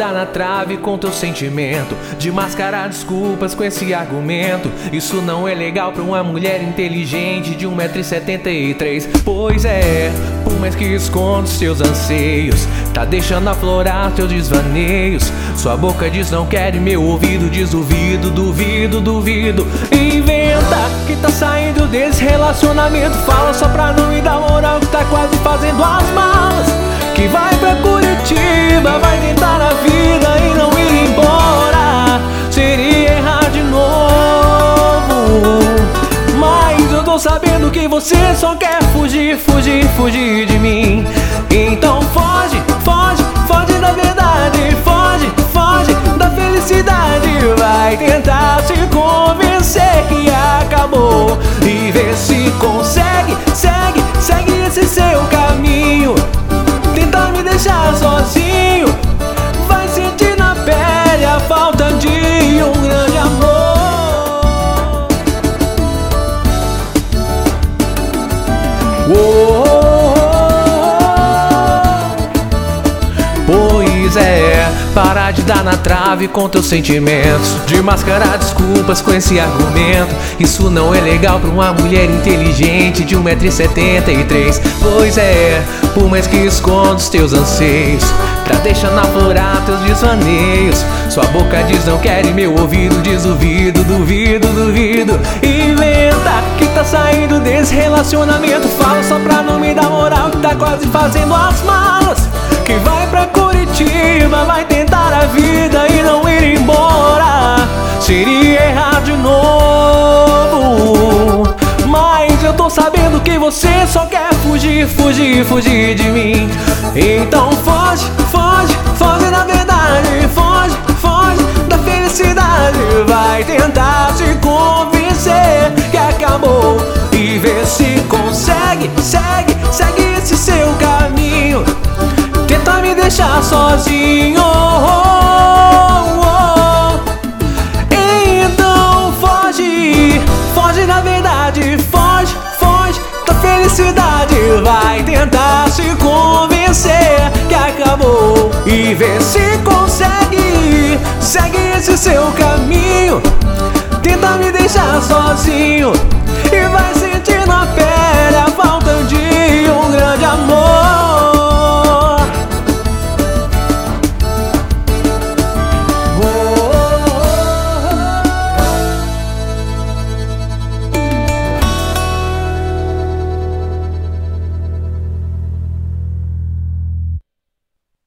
Dar na trave com teu sentimento. De mascarar desculpas com esse argumento. Isso não é legal pra uma mulher inteligente De 1,73m Pois é, por mais que esconda seus anseios Tá deixando aflorar teus desvaneios. Sua boca diz não quer e meu ouvido diz duvido, duvido, duvido Inventa que tá saindo desse relacionamento. Fala só pra não me dar moral que tá quase fazendo as malas. Que vai pra Curitiba, vai tentar sabendo que você só quer fugir, fugir, fugir de mim. Então foge, Pois parar de dar na trave com teus sentimentos. De mascarar desculpas com esse argumento. Isso não é legal pra uma mulher inteligente de 1,73m Pois é, por mais que esconda os teus anseios. Tá deixando aflorar teus desvaneios. Sua boca diz não quer e meu ouvido diz duvido, duvido, duvido Inventa que tá saindo desse relacionamento. Fala só pra não me dar moral que tá quase fazendo as malas. Que vai pra Vai tentar a vida e não ir embora. Seria errar de novo. Mas eu tô sabendo que você só quer fugir, fugir, fugir de mim. Então foge, foge, foge da verdade. Foge, foge da felicidade. Vai tentar se convencer que acabou. E ver se consegue, segue, deixar sozinho. Então foge, foge da verdade Foge, foge da felicidade. Vai tentar se convencer que acabou E ver se consegue, segue esse seu caminho. Tenta me deixar sozinho